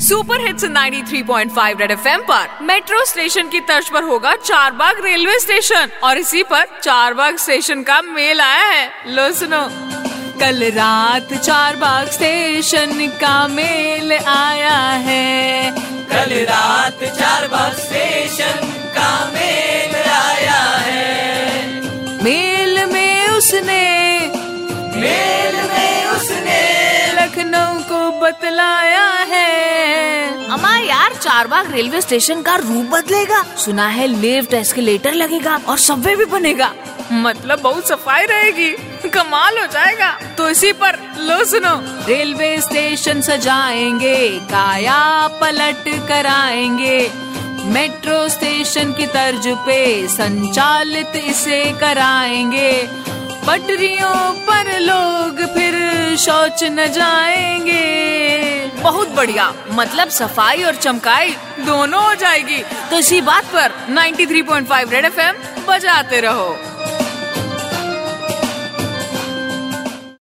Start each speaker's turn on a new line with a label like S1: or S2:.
S1: Super hits 93.5 red FM पर metro station की तर्ज पर होगा चार बाग रेलवे स्टेशन और इसी पर चार बाग स्टेशन का मेल आया है। लो सुनो। कल रात चार बाग स्टेशन का मेल आया है।
S2: कल रात चार बाग स्टेशन का मेल आया है।
S1: मेल में उसने
S2: मेल में उसने
S1: लखनऊ को बतलाया है।
S3: अमा यार चार बाग रेलवे स्टेशन का रूप बदलेगा। सुना है लिफ्ट एस्केलेटर लगेगा और सबवे भी बनेगा।
S1: मतलब बहुत सफ़ाई रहेगी। कमाल हो जाएगा। तो इसी पर लो सुनो। रेलवे स्टेशन सजाएँगे काया पलट कराएँगे। मेट्रो स्टेशन की तर्ज पे संचालित इसे कराएँगे। पटरियों पर लोग फिर शौच न जाएँगे। बहुत बढ़िया। मतलब सफ़ाई और चमकाई दोनों हो जाएगी। तो इसी बात पर 93.5 रेड एफएम बजाते रहो।